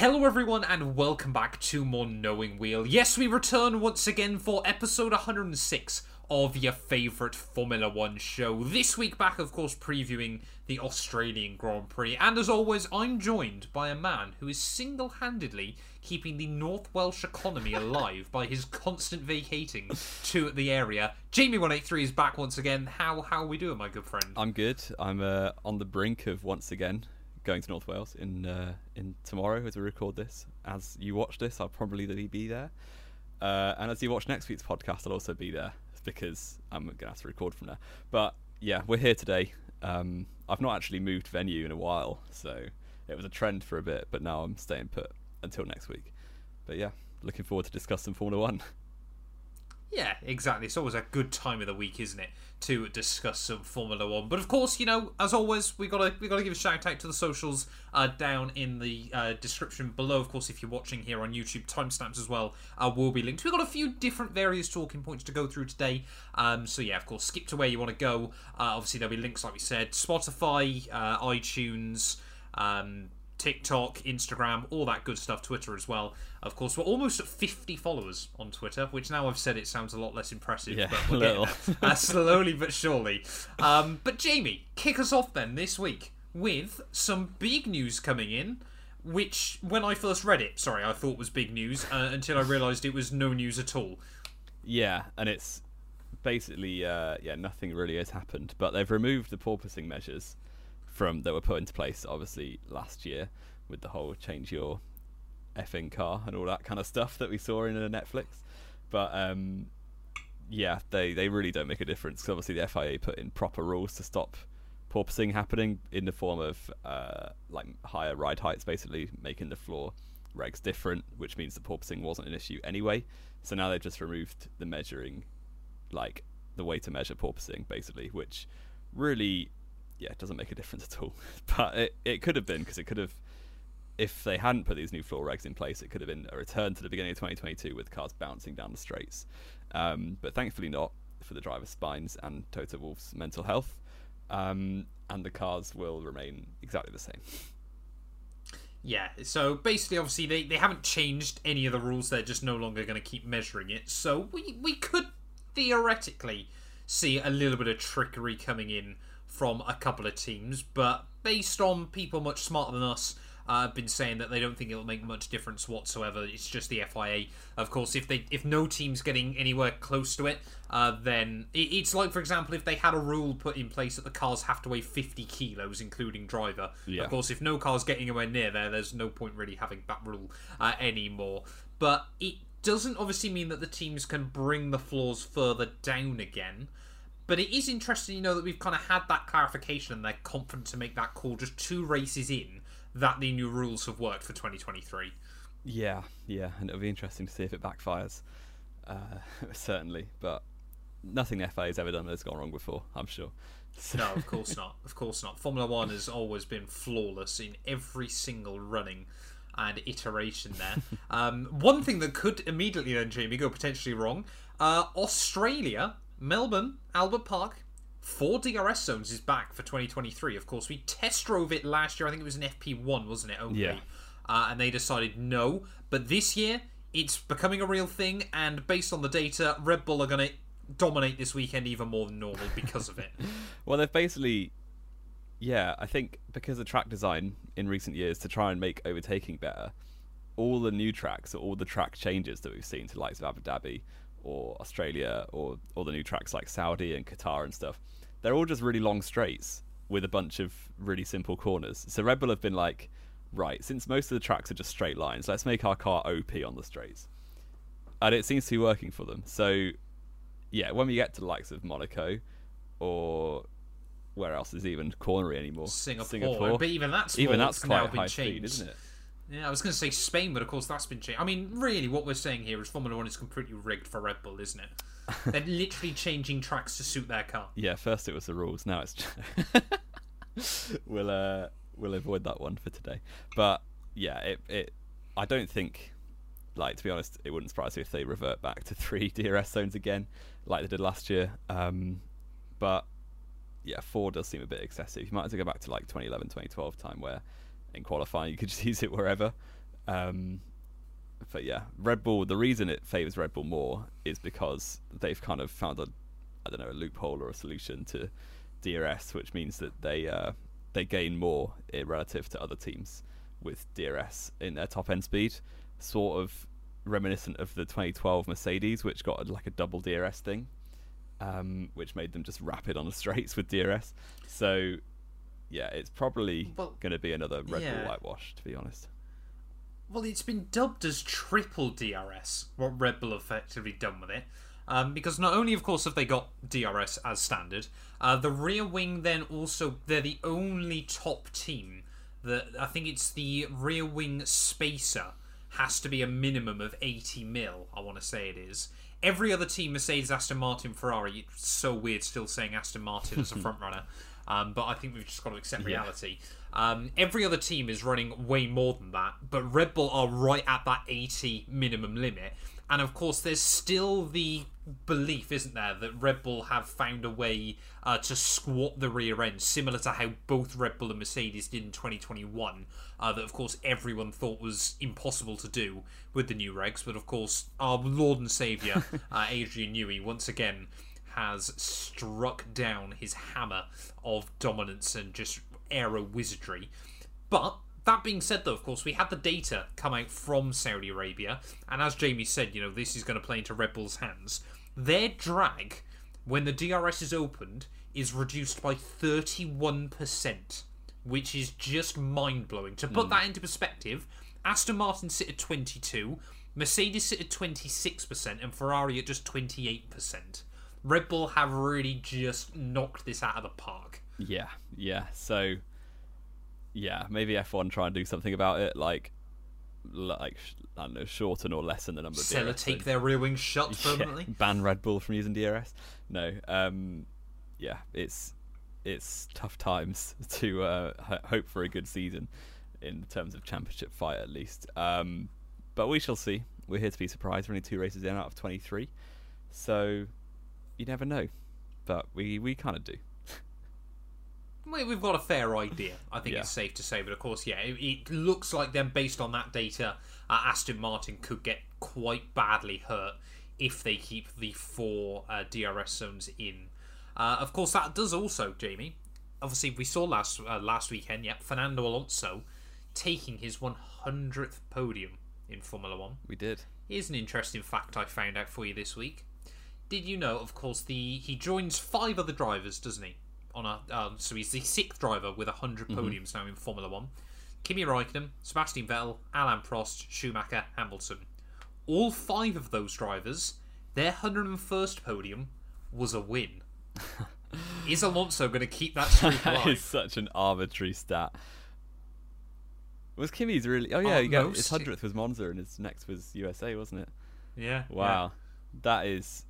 Hello, everyone, and welcome back to more Knowing Wheel. Yes, we return once again for episode 106 of your favourite Formula One show. This week, back, of course, previewing the Australian Grand Prix. And as always, I'm joined by a man who is single handedly keeping the North Welsh economy alive by his constant vacating to the area. Jamie183 is back once again. How, how are we doing, my good friend? I'm good. I'm uh, on the brink of once again going to North Wales in uh, in tomorrow as we record this. As you watch this, I'll probably be there. Uh, and as you watch next week's podcast, I'll also be there because I'm going to have to record from there. But yeah, we're here today. Um, I've not actually moved venue in a while, so it was a trend for a bit, but now I'm staying put until next week. But yeah, looking forward to discuss some Formula One. Yeah, exactly. It's always a good time of the week, isn't it, to discuss some Formula One. But of course, you know, as always, we gotta we gotta give a shout out to the socials uh, down in the uh, description below. Of course, if you're watching here on YouTube, timestamps as well uh, will be linked. We've got a few different various talking points to go through today. Um, so yeah, of course, skip to where you want to go. Uh, obviously, there'll be links, like we said, Spotify, uh, iTunes. Um, TikTok, Instagram, all that good stuff, Twitter as well. Of course, we're almost at 50 followers on Twitter, which now I've said it sounds a lot less impressive, yeah, but we're little. uh, slowly but surely. Um, but Jamie, kick us off then this week with some big news coming in. Which, when I first read it, sorry, I thought was big news uh, until I realised it was no news at all. Yeah, and it's basically uh, yeah nothing really has happened, but they've removed the porpoising measures from that were put into place obviously last year with the whole change your effing car and all that kind of stuff that we saw in the Netflix. But um, yeah, they they really don't make a difference because obviously the FIA put in proper rules to stop porpoising happening in the form of uh, like higher ride heights, basically making the floor regs different, which means the porpoising wasn't an issue anyway. So now they've just removed the measuring, like the way to measure porpoising, basically, which really yeah, it doesn't make a difference at all. But it, it could have been because it could have, if they hadn't put these new floor regs in place, it could have been a return to the beginning of 2022 with cars bouncing down the straights. Um, but thankfully not for the driver's spines and Toto Wolff's mental health. Um, and the cars will remain exactly the same. Yeah, so basically, obviously, they, they haven't changed any of the rules. They're just no longer going to keep measuring it. So we, we could theoretically see a little bit of trickery coming in from a couple of teams, but based on people much smarter than us uh, have been saying that they don't think it'll make much difference whatsoever. It's just the FIA. Of course, if they if no team's getting anywhere close to it, uh, then it, it's like, for example, if they had a rule put in place that the cars have to weigh 50 kilos, including driver. Yeah. Of course, if no car's getting anywhere near there, there's no point really having that rule uh, anymore. But it doesn't obviously mean that the teams can bring the floors further down again. But it is interesting, you know, that we've kind of had that clarification and they're confident to make that call just two races in that the new rules have worked for 2023. Yeah, yeah, and it'll be interesting to see if it backfires. Uh, certainly, but nothing the FIA has ever done that's gone wrong before. I'm sure. So. No, of course not. Of course not. Formula One has always been flawless in every single running and iteration there. um, one thing that could immediately then, Jamie, go potentially wrong uh, Australia Melbourne, Albert Park, four DRS zones is back for 2023. Of course, we test drove it last year. I think it was an FP1, wasn't it? Only. Yeah. Uh, and they decided no. But this year, it's becoming a real thing. And based on the data, Red Bull are going to dominate this weekend even more than normal because of it. well, they've basically. Yeah, I think because of track design in recent years to try and make overtaking better, all the new tracks or all the track changes that we've seen to the likes of Abu Dhabi or Australia or all the new tracks like Saudi and Qatar and stuff, they're all just really long straights with a bunch of really simple corners. So Red Bull have been like, right, since most of the tracks are just straight lines, let's make our car OP on the straights. And it seems to be working for them. So, yeah, when we get to the likes of Monaco or where else is even cornery anymore? Singapore. Singapore. But even that's even that's quite high changed. speed, isn't it? Yeah, I was going to say Spain, but of course that's been changed. I mean, really, what we're saying here is Formula One is completely rigged for Red Bull, isn't it? They're literally changing tracks to suit their car. Yeah, first it was the rules, now it's. we'll uh, we'll avoid that one for today. But yeah, it it. I don't think, like to be honest, it wouldn't surprise me if they revert back to three DRS zones again, like they did last year. Um, but yeah, four does seem a bit excessive. You might have to go back to like 2011, 2012 time where in qualifying you could just use it wherever. Um, but yeah, Red Bull. The reason it favors Red Bull more is because they've kind of found a, I don't know, a loophole or a solution to DRS, which means that they uh, they gain more relative to other teams with DRS in their top end speed, sort of reminiscent of the 2012 Mercedes, which got like a double DRS thing, um, which made them just rapid on the straights with DRS. So yeah, it's probably well, going to be another Red yeah. Bull whitewash, to be honest. Well, it's been dubbed as triple DRS, what Red Bull effectively done with it. Um, because not only, of course, have they got DRS as standard, uh, the rear wing then also, they're the only top team that, I think it's the rear wing spacer has to be a minimum of 80 mil, I want to say it is. Every other team, Mercedes, Aston Martin, Ferrari, it's so weird still saying Aston Martin as a front runner. Um, but I think we've just got to accept reality. Yeah. Um, every other team is running way more than that, but Red Bull are right at that 80 minimum limit. And of course, there's still the belief, isn't there, that Red Bull have found a way uh, to squat the rear end, similar to how both Red Bull and Mercedes did in 2021. Uh, that, of course, everyone thought was impossible to do with the new regs. But, of course, our Lord and Saviour, uh, Adrian Newey, once again has struck down his hammer of dominance and just aero wizardry. But that being said, though, of course, we had the data come out from Saudi Arabia, and as Jamie said, you know, this is going to play into Red Bull's hands. Their drag, when the DRS is opened, is reduced by 31%, which is just mind blowing. To put mm. that into perspective, Aston Martin sit at 22, Mercedes sit at 26%, and Ferrari at just 28%. Red Bull have really just knocked this out of the park. Yeah, yeah. So, yeah, maybe F1 try and do something about it, like, like I don't know, shorten or lessen the number of DRS. take their rear wing shut permanently. Yeah, ban Red Bull from using DRS. No, um, yeah, it's it's tough times to uh, hope for a good season in terms of championship fight at least. Um, but we shall see. We're here to be surprised. We're only two races in out of 23. So you never know, but we we kind of do. We've got a fair idea. I think yeah. it's safe to say, but of course, yeah, it, it looks like then, based on that data, uh, Aston Martin could get quite badly hurt if they keep the four uh, DRS zones in. Uh, of course, that does also, Jamie. Obviously, we saw last uh, last weekend. Yep, Fernando Alonso taking his 100th podium in Formula One. We did. Here's an interesting fact I found out for you this week did you know? Of course, the he joins five other drivers, doesn't he? On a um, so he's the sixth driver with hundred mm-hmm. podiums now in Formula One. Kimi Raikkonen, Sebastian Vettel, Alan Prost, Schumacher, Hamilton. All five of those drivers, their 101st podium was a win. is Alonso going to keep that streak alive? that is such an arbitrary stat. Was Kimi's really? Oh yeah, uh, got, his hundredth was Monza and his next was USA, wasn't it? Yeah. Wow, yeah. that is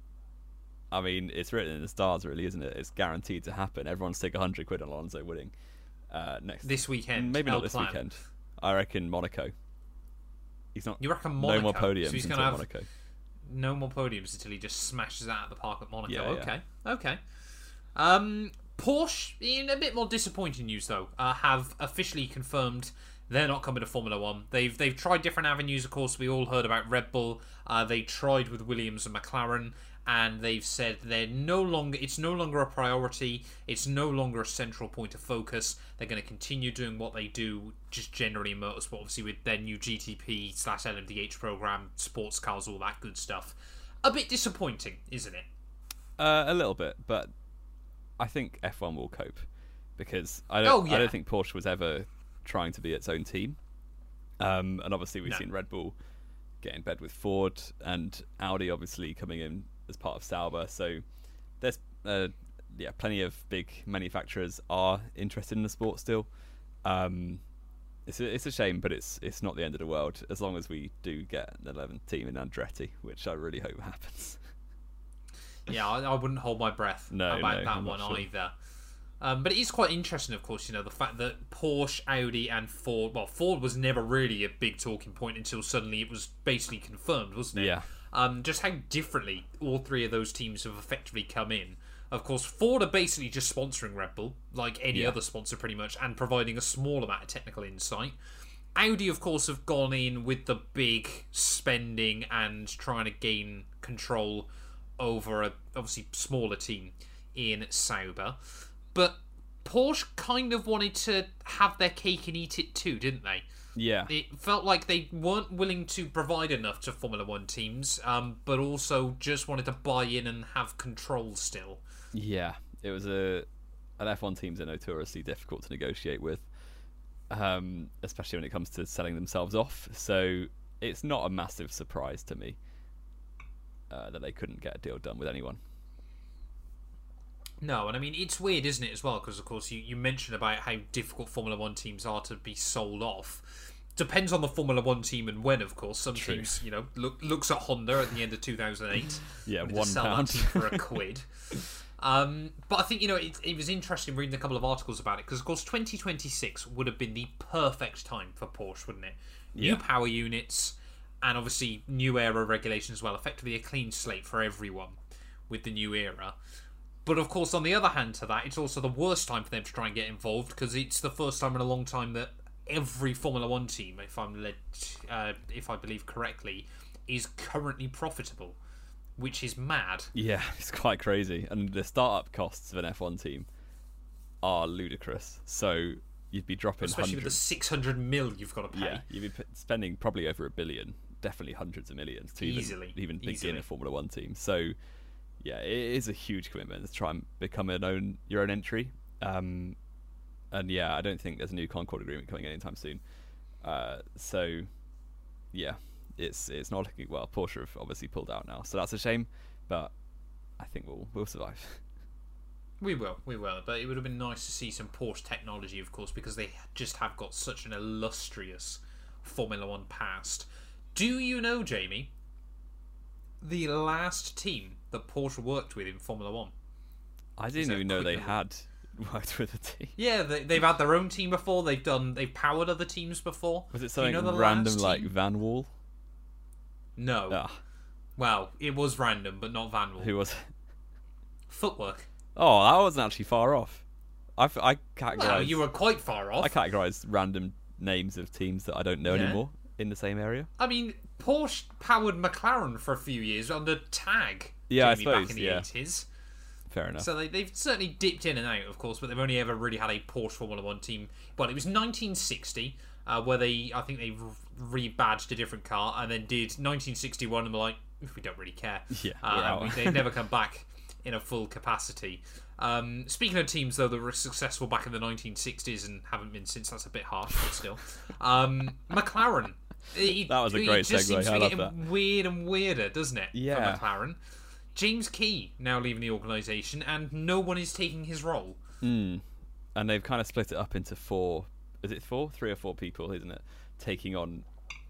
I mean, it's written in the stars, really, isn't it? It's guaranteed to happen. Everyone's take hundred quid on Alonso winning uh, next this weekend. Maybe not this plan. weekend. I reckon Monaco. He's not. You reckon Monaco? No more podiums so he's until have Monaco. No more podiums until he just smashes out of the park at Monaco. Yeah, okay, yeah. okay. Um, Porsche, in a bit more disappointing news though, uh, have officially confirmed they're not coming to Formula One. They've they've tried different avenues. Of course, we all heard about Red Bull. Uh, they tried with Williams and McLaren and they've said they're no longer it's no longer a priority. It's no longer a central point of focus. They're going to continue doing what they do just generally in motorsport obviously with their new gtp slash lmdh program sports cars all that good stuff. A bit disappointing isn't it? Uh, a little bit but i think f1 will cope because i don't, oh, yeah. I don't think porsche was ever trying to be its own team. Um, and obviously we've no. seen red bull get in bed with ford and audi obviously coming in as part of Sauber. So there's uh, yeah, plenty of big manufacturers are interested in the sport still. Um, it's a, it's a shame, but it's it's not the end of the world as long as we do get an 11th team in Andretti, which I really hope happens. yeah, I, I, wouldn't hold my breath no, about no, that I'm one sure. either. Um, but it is quite interesting, of course, you know, the fact that Porsche, Audi, and Ford. Well, Ford was never really a big talking point until suddenly it was basically confirmed, wasn't it? Yeah. Um, just how differently all three of those teams have effectively come in. Of course, Ford are basically just sponsoring Red Bull, like any yeah. other sponsor, pretty much, and providing a small amount of technical insight. Audi, of course, have gone in with the big spending and trying to gain control over a obviously smaller team in Sauber. But Porsche kind of wanted to have their cake and eat it too, didn't they? Yeah. It felt like they weren't willing to provide enough to Formula One teams, um, but also just wanted to buy in and have control still. Yeah, it was a an F1 teams are notoriously difficult to negotiate with, um, especially when it comes to selling themselves off. So it's not a massive surprise to me uh, that they couldn't get a deal done with anyone. No, and I mean it's weird, isn't it, as well? Because of course you, you mentioned about how difficult Formula One teams are to be sold off. Depends on the Formula One team and when, of course. Some True. teams, you know, look looks at Honda at the end of two thousand eight. Yeah, one sell pound. for a quid. Um, but I think you know it, it was interesting reading a couple of articles about it because of course 2026 would have been the perfect time for Porsche, wouldn't it? New power units and obviously new era regulations as well. Effectively a clean slate for everyone with the new era. But of course, on the other hand to that, it's also the worst time for them to try and get involved because it's the first time in a long time that every Formula One team, if I'm led, uh, if I believe correctly, is currently profitable, which is mad. Yeah, it's quite crazy, and the startup costs of an F1 team are ludicrous. So you'd be dropping especially with the 600 mil you've got to pay. Yeah, you'd be p- spending probably over a billion, definitely hundreds of millions to Easily, even, even begin a Formula One team. So, yeah, it is a huge commitment to try and become an own your own entry. Um, and yeah, I don't think there's a new Concord agreement coming anytime soon. Uh, so, yeah, it's it's not looking well. Porsche have obviously pulled out now, so that's a shame. But I think we'll we'll survive. We will, we will. But it would have been nice to see some Porsche technology, of course, because they just have got such an illustrious Formula One past. Do you know, Jamie, the last team that Porsche worked with in Formula One? I didn't even know they had worked with a team. Yeah, they, they've had their own team before. They've done, they've powered other teams before. Was it Do you something know random like? Vanwall? No. Ah, Well, it was random, but not Vanwall. who was? Footwork. Oh, that wasn't actually far off. I I categorized. Well, you were quite far off. I categorized random names of teams that I don't know Yeah. anymore in the same area. I mean, Porsche powered McLaren for a few years under TAG. Yeah, I Jamie, back suppose, in the yeah. 80s. Fair enough. So they, they've certainly dipped in and out, of course, but they've only ever really had a Porsche Formula One team. Well, it was 1960, uh, where they, I think they rebadged a different car, and then did 1961, and were like, we don't really care. Yeah, uh, we're and out. we- they've never come back in a full capacity. Um, speaking of teams, though, that were successful back in the 1960s and haven't been since, that's a bit harsh, but still. Um, McLaren. That was a great segue, I love getting that. weird and weirder, doesn't it? Yeah. McLaren. James Key now leaving the organisation, and no one is taking his role. Mm. And they've kind of split it up into four. Is it four? Three or four people, isn't it? Taking on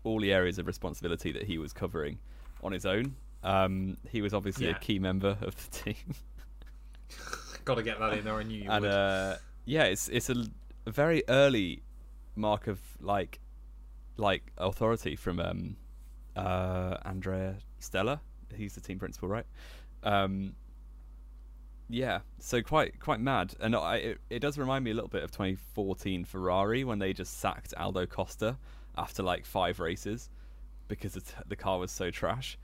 all the areas of responsibility that he was covering on his own. Um, he was obviously Yeah. a key member of the team. Got to get that in there. I knew you and would. uh, yeah, it's it's a, a very early mark of like like authority from um, uh, Andrea Stella. He's the team principal, right? Um, yeah, so quite quite mad, and I, it, it does remind me a little bit of 2014 Ferrari when they just sacked Aldo Costa after like five races because the, t- the car was so trash.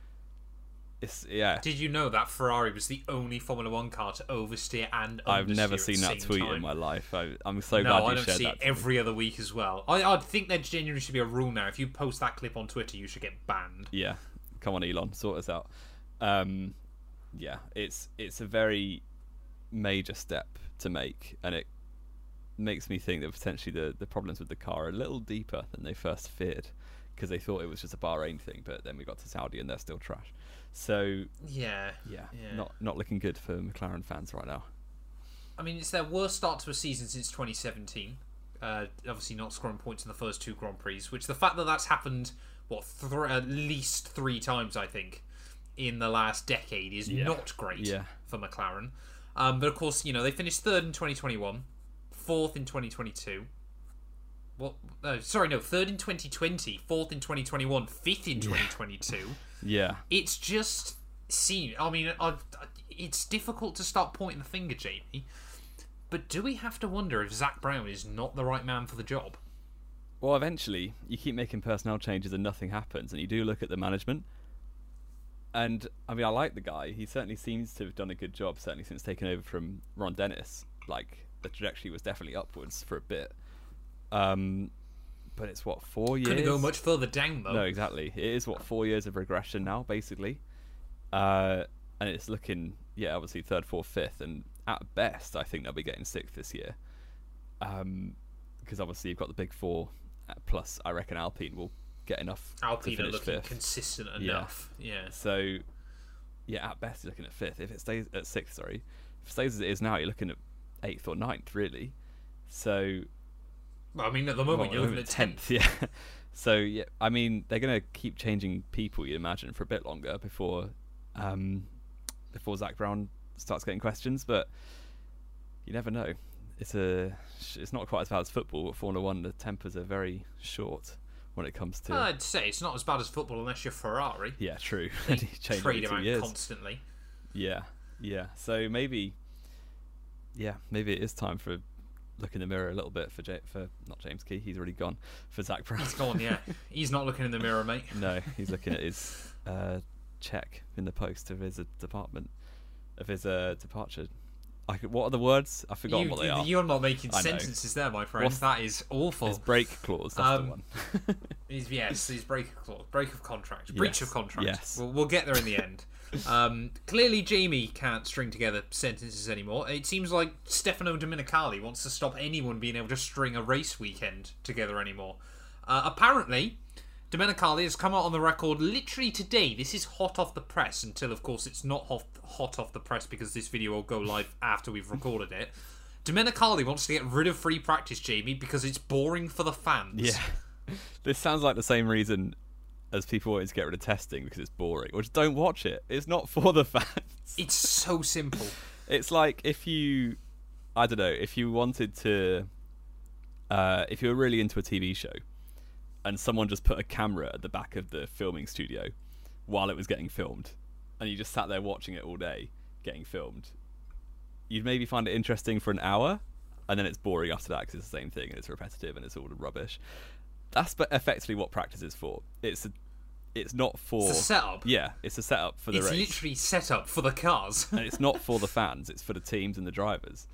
It's yeah. Did you know that Ferrari was the only Formula One car to oversteer and I've understeer never at seen that tweet time? in my life. I, I'm so no, glad I you don't shared see that. it every other week as well. I, I think there genuinely should be a rule now. If you post that clip on Twitter, you should get banned. Yeah, come on, Elon, sort us out. Um, yeah, it's it's a very major step to make, and it makes me think that potentially the the problems with the car are a little deeper than they first feared, because they thought it was just a Bahrain thing, but then we got to Saudi and they're still trash. So Yeah. yeah, Yeah. not not looking good for McLaren fans right now. I mean, it's their worst start to a season since 2017. Uh, obviously, not scoring points in the first two Grand Prix, which the fact that that's happened, what, th- at least three times, I think, in the last decade is Yeah. not great Yeah. for McLaren. Um, but of course, you know, they finished third in 2021, fourth in 2022. What? Uh, sorry, no, third in 2020, fourth in 2021, fifth in 2022 Yeah, it's just seen. I mean, I, it's difficult to start pointing the finger, Jamie. But do we have to wonder if Zak Brown is not the right man for the job? well, eventually you keep making personnel changes and nothing happens, and you do look at the management. And I mean, I like the guy. He certainly seems to have done a good job, certainly since taking over from Ron Dennis. Like the trajectory was definitely upwards for a bit. Um, but it's what four years. Couldn't go much further down though. No, exactly. It is what four years of regression now, basically. Uh, and it's looking, yeah, obviously third, fourth, fifth, and at best, I think they'll be getting sixth this year. Um, because obviously you've got the big four, uh, plus I reckon Alpine will get enough. Alpine to are looking fifth. consistent Yeah. enough. Yeah. So, yeah, at best you're looking at fifth. If it stays at sixth, sorry, if it stays as it is now, you're looking at eighth or ninth, really. So Well, I mean, at the moment well, you're looking at tenth. Yeah. So yeah, I mean they're gonna keep changing people, you'd imagine, for a bit longer before, um, before Zak Brown starts getting questions. But you never know. It's a, it's not quite as bad as football, but Formula One the tempers are very short when it comes to. I'd say it's not as bad as football unless you're Ferrari. yeah, true. They trade every him out years. constantly. Yeah, yeah. So maybe, yeah, maybe it is time for look in the mirror a little bit for J- for not James Key. He's already gone for Zak Brown. He's gone, yeah. He's not looking in the mirror, mate. no, he's looking at his uh, check in the post of his uh, department of his uh, departure. I could, what are the words? I forgot what they are. you're not making sentences there, my friend. What's- that is awful. His break clause. That's Um, the one. He's, yes, he's break of clause, break of contract, breach Yes, of contract. yes. We'll, we'll get there in the end. Um, clearly, Jamie can't string together sentences anymore. It seems like Stefano Domenicali wants to stop anyone being able to string a race weekend together anymore. Uh, apparently, Domenicali has come out on the record literally today. This is hot off the press until, of course, it's not hot, hot off the press because this video will go live after we've recorded it. Domenicali wants to get rid of free practice, Jamie, because it's boring for the fans. Yeah, this sounds like the same reason as people to get rid of testing because it's boring. Or just don't watch it. It's not for the fans. It's so simple. It's like if you, I don't know, if you wanted to, uh, if you were really into a TV show, and someone just put a camera at the back of the filming studio while it was getting filmed, and you just sat there watching it all day getting filmed, you'd maybe find it interesting for an hour, and then it's boring after that because it's the same thing and it's repetitive and it's all rubbish. That's but effectively what practice is for. It's a, it's not for It's a setup. yeah, it's a setup for the It's race literally set up for the cars. and it's not for the fans; it's for the teams and the drivers.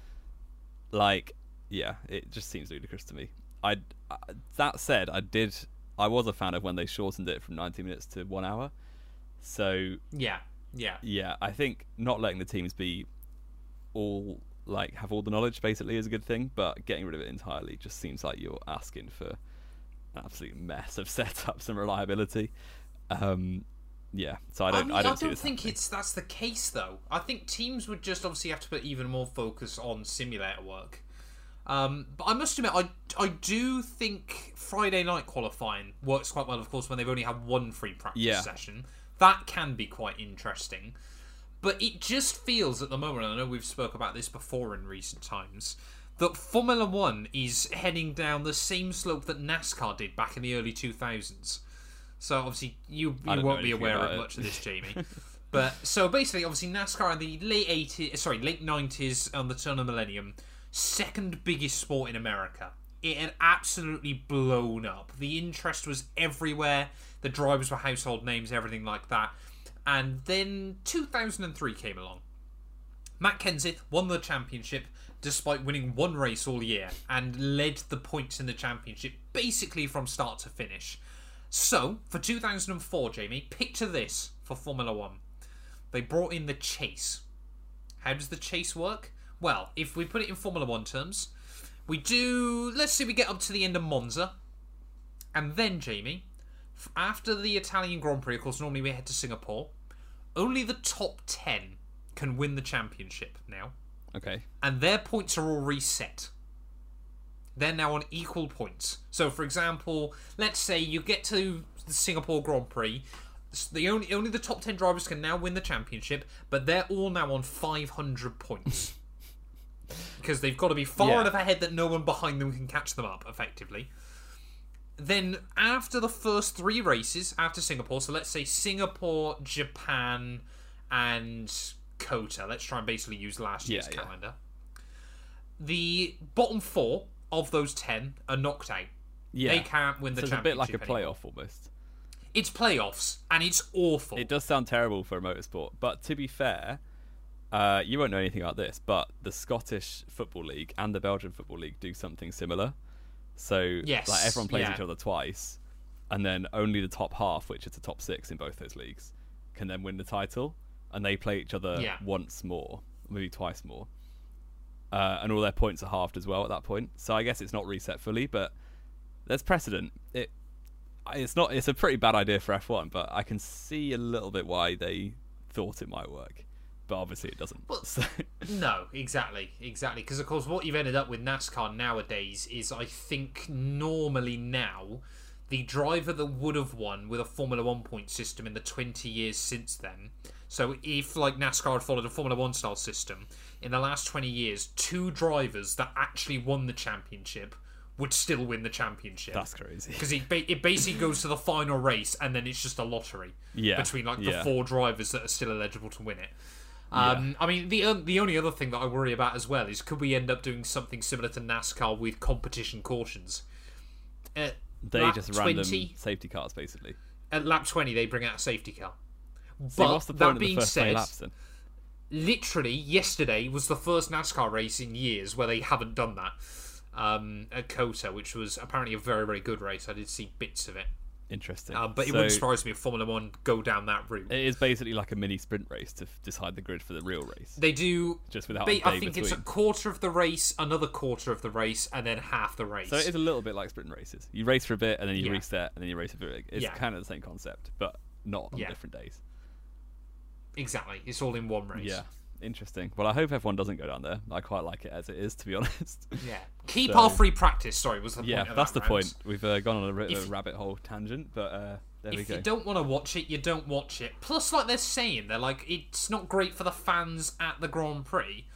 Like, yeah, it just seems ludicrous to me. I uh, that said, I did. I was a fan of when they shortened it from 90 minutes to one hour. So yeah, yeah. yeah, I think not letting the teams be all like have all the knowledge basically is a good thing, but getting rid of it entirely just seems like you're asking for an absolute mess of setups and reliability. Um, yeah, so I don't. mean, I don't, see don't think happening. it's that's the case though. I think teams would just obviously have to put even more focus on simulator work. Um, but I must admit, I I do think Friday night qualifying works quite well. Of course, when they've only had one free practice Yeah. session, that can be quite interesting. But it just feels at the moment, and I know we've spoke about this before in recent times, that Formula One is heading down the same slope that NASCAR did back in the early 2000s. So obviously you, you won't be aware of it. much of this, Jamie. but so basically, obviously NASCAR in the late 80s, sorry, late 90s, on the turn of the millennium, second biggest sport in America. It had absolutely blown up. The interest was everywhere. The drivers were household names, everything like that. And then 2003 came along. Matt Kenseth won the championship despite winning one race all year and led the points in the championship basically from start to finish. So, for 2004, Jamie, picture this for Formula One. They brought in the chase. How does the chase work? Well, if we put it in Formula One terms, we do. Let's say we get up to the end of Monza, and then, Jamie, after the Italian Grand Prix, of course, normally we head to Singapore, only the top 10 can win the championship now Okay. and their points are all reset. They're now on equal points. So, for example, let's say you get to the Singapore Grand Prix. The only only the top ten drivers can now win the championship, but they're all now on 500 points because they've got to be far Yeah. enough ahead that no one behind them can catch them up effectively. Then after the first three races after Singapore, so let's say Singapore, Japan, and COTA. Let's try and basically use last year's Yeah, yeah. calendar. The bottom four of those ten are knocked out. Yeah. They can't win the so it's a bit like a anymore. playoff almost. It's playoffs, and it's awful. It does sound terrible for a motorsport, but to be fair, uh, you won't know anything about this, but the Scottish Football League and the Belgian Football League do something similar. So, Yes, like everyone plays yeah. each other twice, and then only the top half, which is the top six in both those leagues, can then win the title, and they play each other Yeah. once more, maybe twice more. Uh, and all their points are halved as well at that point. So I guess it's not reset fully, but there's precedent. It it's not it's a pretty bad idea for F1, but I can see a little bit why they thought it might work. But obviously it doesn't. Well- So- No, exactly, exactly. Because of course, what you've ended up with NASCAR nowadays is, I think, normally now, the driver that would have won with a Formula One point system in the twenty years since then. So if like NASCAR had followed a Formula One style system in the last twenty years, two drivers that actually won the championship would still win the championship. that's crazy. because it, ba- it basically goes to the final race and then it's just a lottery Yeah, between like the yeah. four drivers that are still eligible to win it. Um, I mean, the on- the only other thing that I worry about as well is could we end up doing something similar to NASCAR with competition cautions? At They lap just 20, random safety cars basically. At lap twenty, they bring out a safety car. So But that being said, laps literally yesterday was the first NASCAR race in years where they haven't done that. Um, at COTA, which was apparently a very very good race. I did see bits of it. Interesting. Uh, but it So wouldn't surprise me if Formula One go down that route. it is basically like a mini sprint race to decide the grid for the real race, They do. just without ba- I think it's a quarter of the race, another quarter of the race, and then half the race. So it is a little bit like sprint races. You race for a bit and then you Yeah. reset and then you race for a bit. It's Yeah. kind of the same concept, but not on Yeah. different days. exactly. It's all in one race. Yeah, interesting. Well, I hope everyone doesn't go down there. I quite like it as it is, to be honest. Yeah. Keep So- our free practice. Sorry, was the yeah, of that's that the round. point. We've uh, gone on a, ri- a rabbit hole tangent, but uh, there we go. If you don't want to watch it, you don't watch it. Plus, like they're saying, they're like, it's not great for the fans at the Grand Prix.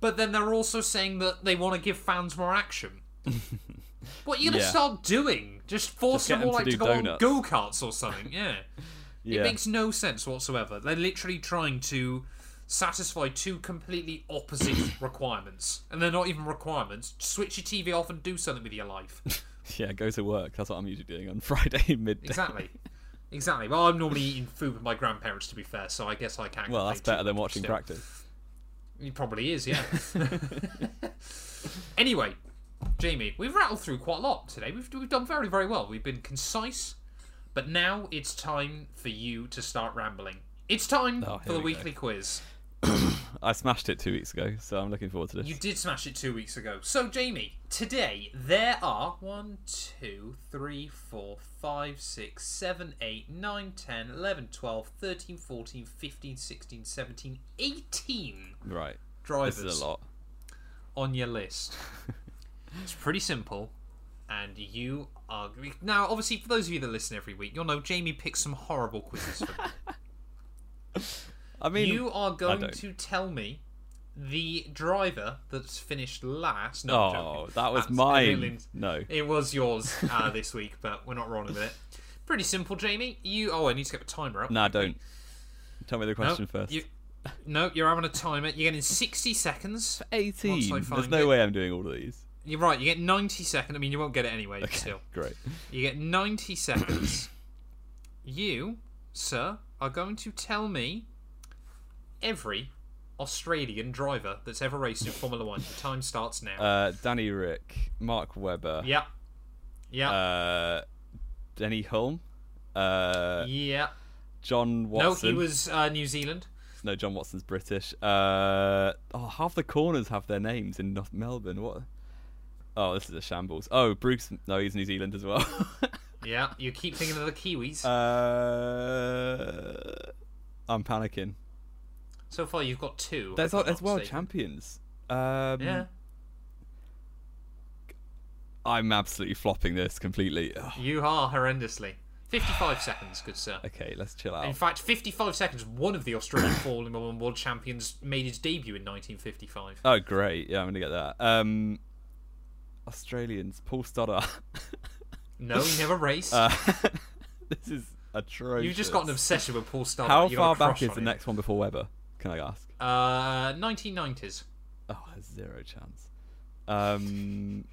But then they're also saying that they want to give fans more action. what are you going to Yeah. start doing? Just force Just them all them to like to go donuts. on go karts or something? Yeah. yeah. It makes no sense whatsoever. They're literally trying to satisfy two completely opposite requirements. And they're not even requirements. Switch your TV off and do something with your life. yeah, go to work. That's what I'm usually doing on Friday midday. Exactly. Exactly. Well, I'm normally eating food with my grandparents, to be fair, so I guess I can't. Well, that's better than watching but practice. still. It probably is, yeah. anyway, Jamie, we've rattled through quite a lot today. We've, we've done very, very well. We've been concise, but now it's time for you to start rambling. It's time Oh, for the we go. weekly quiz. I smashed it two weeks ago, so I'm looking forward to this. You did smash it two weeks ago. So, Jamie, today there are 1, 2, 3, 4, 5, 6, 7, 8, 9, 10, 11, 12, 13, 14, 15, 16, 17, 18 Right. drivers This is a lot. on your list. it's pretty simple. And you are. Now, obviously, for those of you that listen every week, you'll know Jamie picks some horrible quizzes for me. I mean, you are going to tell me the driver that's finished last. No, oh, that was mine. No. It was yours uh, this week, but we're not rolling with it. Pretty simple, Jamie. You. Oh, I need to get the timer up. Nah, don't. Tell me the No, question first. You, no, you're having a timer. You're getting 60 seconds. 18. There's no it. way I'm doing all of these. You're right. You get 90 seconds. I mean, you won't get it anyway. Okay, Still, great. you get 90 seconds. you, sir, are going to tell me every Australian driver that's ever raced in Formula One. The time starts now. Uh, Danny Rick, Mark Webber, yeah. Yeah. uh, Denny Hulme, uh, yeah. John Watson. No, he was uh, New Zealand. No, John Watson's British. Uh, oh, half the corners have their names in North Melbourne. What? Oh, this is a shambles. Oh, Bruce. No, he's New Zealand as well. Yeah, you keep thinking of the Kiwis. uh, I'm panicking. So far, you've got two. There's there's world mistaken. champions. Um, Yeah, I'm absolutely flopping this completely. Ugh. you are horrendously. 55 seconds, good sir. Okay, let's chill out. In fact, 55 seconds, one of the Australian Formula One world champions made his debut in 1955. Oh, great. Yeah, I'm gonna get that. Um, Australians. Paul Stoddart. No, he never raced. uh, this is atrocious. You've just got an obsession with Paul Stoddart. How far back is the him. next one before Webber? Can I ask? Uh, 1990s. Oh, zero chance. Um,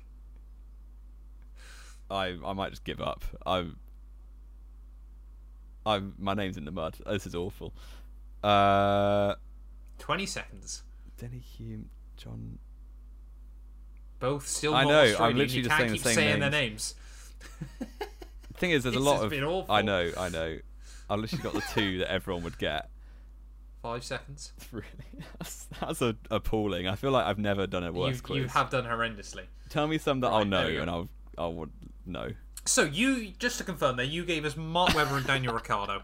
I I might just give up. I'm I'm my name's in the mud. This is awful. Uh, 20 seconds. Denny Hulme, John. Both still I know, I'm literally you just can't saying the keep same saying their names. names. thing is, there's a lot of. been awful. I know, I know. I literally got the two that everyone would get. Five seconds. Really, that's, that's a, appalling. I feel like I've never done a worse You, quiz. you have done horrendously. Tell me some that I'll know, there we go. and I'll I'll would know. So you, just to confirm there, you gave us Mark Webber and Daniel Ricciardo.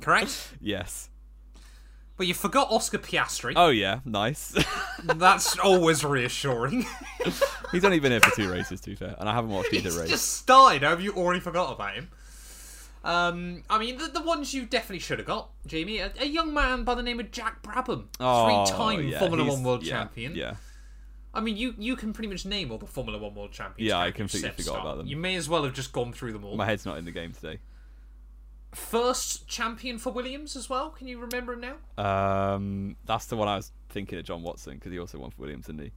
Correct? Yes. But you forgot Oscar Piastri. Oh yeah, nice. That's always reassuring. He's only been here for two races, to be fair, and I haven't watched either He's race. just started. Have you already forgot about him? Um, I mean, the, the ones you definitely should have got, Jamie. A, a young man by the name of Jack Brabham, Oh, three-time yeah, Formula One world yeah, champion. Yeah. I mean, you you can pretty much name all the Formula One world champions. Yeah, I completely forgot start. about them. You may as well have just gone through them all. My head's not in the game today. First champion for Williams as well. Can you remember him now? Um, that's the one I was thinking of John Watson because he also won for Williams, didn't he?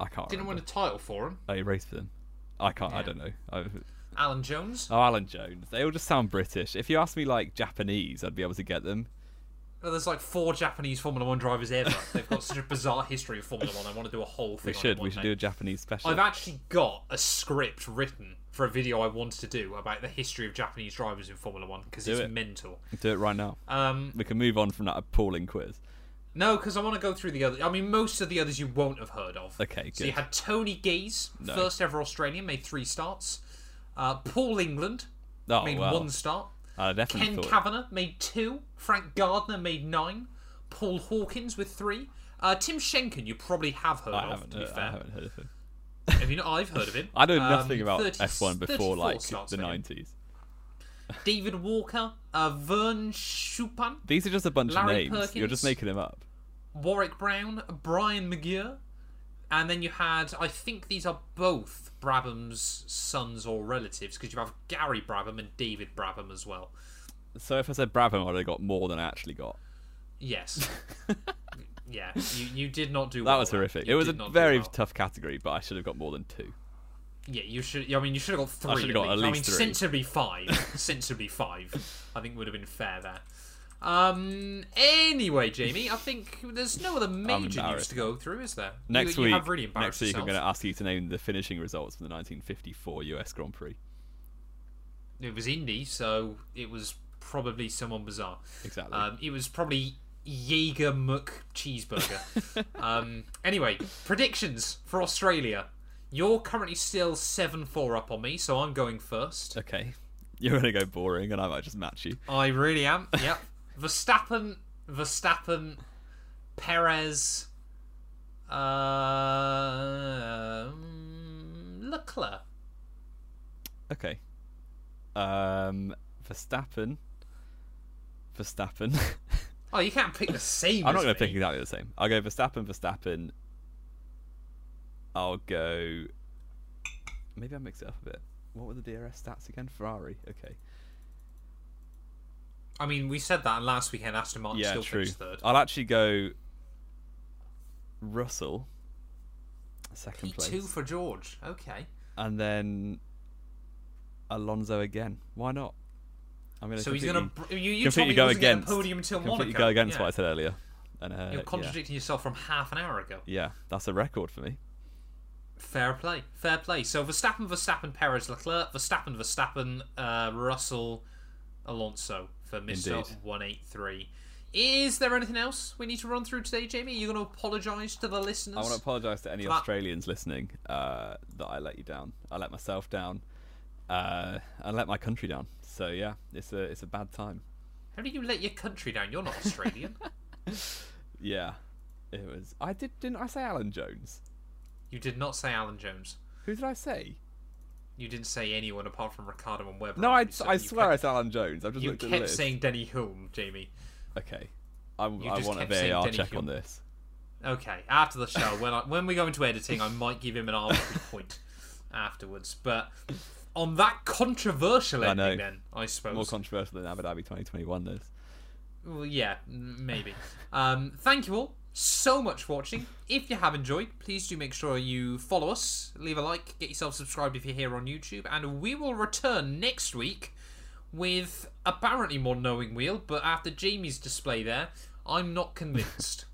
I can't. Didn't remember. win a title for him. Oh, he raced for them. I can't. I don't know. I, Alan Jones. oh, Alan Jones. They all just sound British. If you ask me like Japanese, I'd be able to get them. Well, there's like four Japanese Formula One drivers ever. They've got such a bizarre history of Formula One. I want to do a whole thing. We on should. We should day. do a Japanese special. I've actually got a script written for a video I wanted to do about the history of Japanese drivers in Formula One because it's it. mental. do it right now. Um, We can move on from that appalling quiz. no, because I want to go through the other. I mean, most of the others you won't have heard of. Okay, So you had Tony Gaze, No. first ever Australian, made three starts. Uh, Paul England Oh made well, one start. I definitely Ken thought. Kavanagh made two. Frank Gardner made nine. Paul Hawkins with three. Uh, Tim Schenken, you probably have heard I of. To be Heard, I haven't heard of him. have you not? I've heard of him. I know Um, nothing about 30 F1 before like the nineties. David Walker, uh, Vern Schuppan, These are just a bunch Larry of names. You're just making them up. Warwick Brown, Brian McGuire, and then you had, I think these are both Brabham's sons or relatives, because you have Gary Brabham and David Brabham as well. So if I said Brabham, I'd have got more than I actually got. Yes. yeah, you, you did not do That well. was horrific. It was a did not do very well. tough category, but I should have got more than two. Yeah, you should. I mean, you should have got three. I should've got at I mean, least three. sensibly five. sensibly five. I think would have been fair there. Um. Anyway, Jamie, I think there's no other major news to go through, is there? Next you, week, you have really next week, I'm going to ask you to name the finishing results from the 1954 US Grand Prix. It was Indy, so it was probably someone bizarre. Exactly. Um, it was probably Jaeger Muck cheeseburger. um, anyway, predictions for Australia. You're currently still seven four up on me, so I'm going first. okay. You're going to go boring, and I might just match you. I really am. Yep. Verstappen, Verstappen, Perez, uh, Leclerc. Okay. Um, Verstappen. Verstappen. Oh, you can't pick the same. I'm not going to pick exactly the same. I'll go Verstappen, Verstappen. I'll go. Maybe I'll mix it up a bit. What were the DRS stats again? Ferrari. Okay. I mean, we said that last weekend. Aston Martin yeah, still true. finished third. I'll actually go Russell, second P place, two for George. Okay. and then Alonso again. Why not? I'm going to So he's gonna. You, you completely go against podium until completely Monaco. go against yeah. what I said earlier. And uh, You're yeah. contradicting yourself from half an hour ago. yeah, that's a record for me. Fair play, fair play. So Verstappen, Verstappen, Perez, Leclerc, Verstappen, Verstappen, uh, Russell, Alonso for Mister Indeed. One Eight Three. Is there anything else we need to run through today, Jamie? Are you going to apologise to the listeners? I want to apologise to any That- Australians listening uh, that I let you down. I let myself down. Uh, I let my country down. So yeah, it's a it's a bad time. How did you let your country down? You're not Australian. Yeah, it was. I did didn't I say Alan Jones? you did not say Alan Jones. Who did I say? You didn't say anyone apart from Ricciardo and Webber. No, I, So I swear I kept, said Alan Jones. I've just you looked at the kept saying Denny Hulme, Jamie. Okay, I, I want a VAR Denny check Hulme. on this. Okay, after the show, when I, when we go into editing, I might give him an arbitrary point afterwards. But on that controversial I ending, know. then I suppose. More controversial than Abu Dhabi 2021 is. well, yeah, maybe. um, thank you all so much for watching. If you have enjoyed, please do make sure you follow us, leave a like, get yourself subscribed if you're here on YouTube, and we will return next week with apparently more knowing wheel, but after Jamie's display there, I'm not convinced.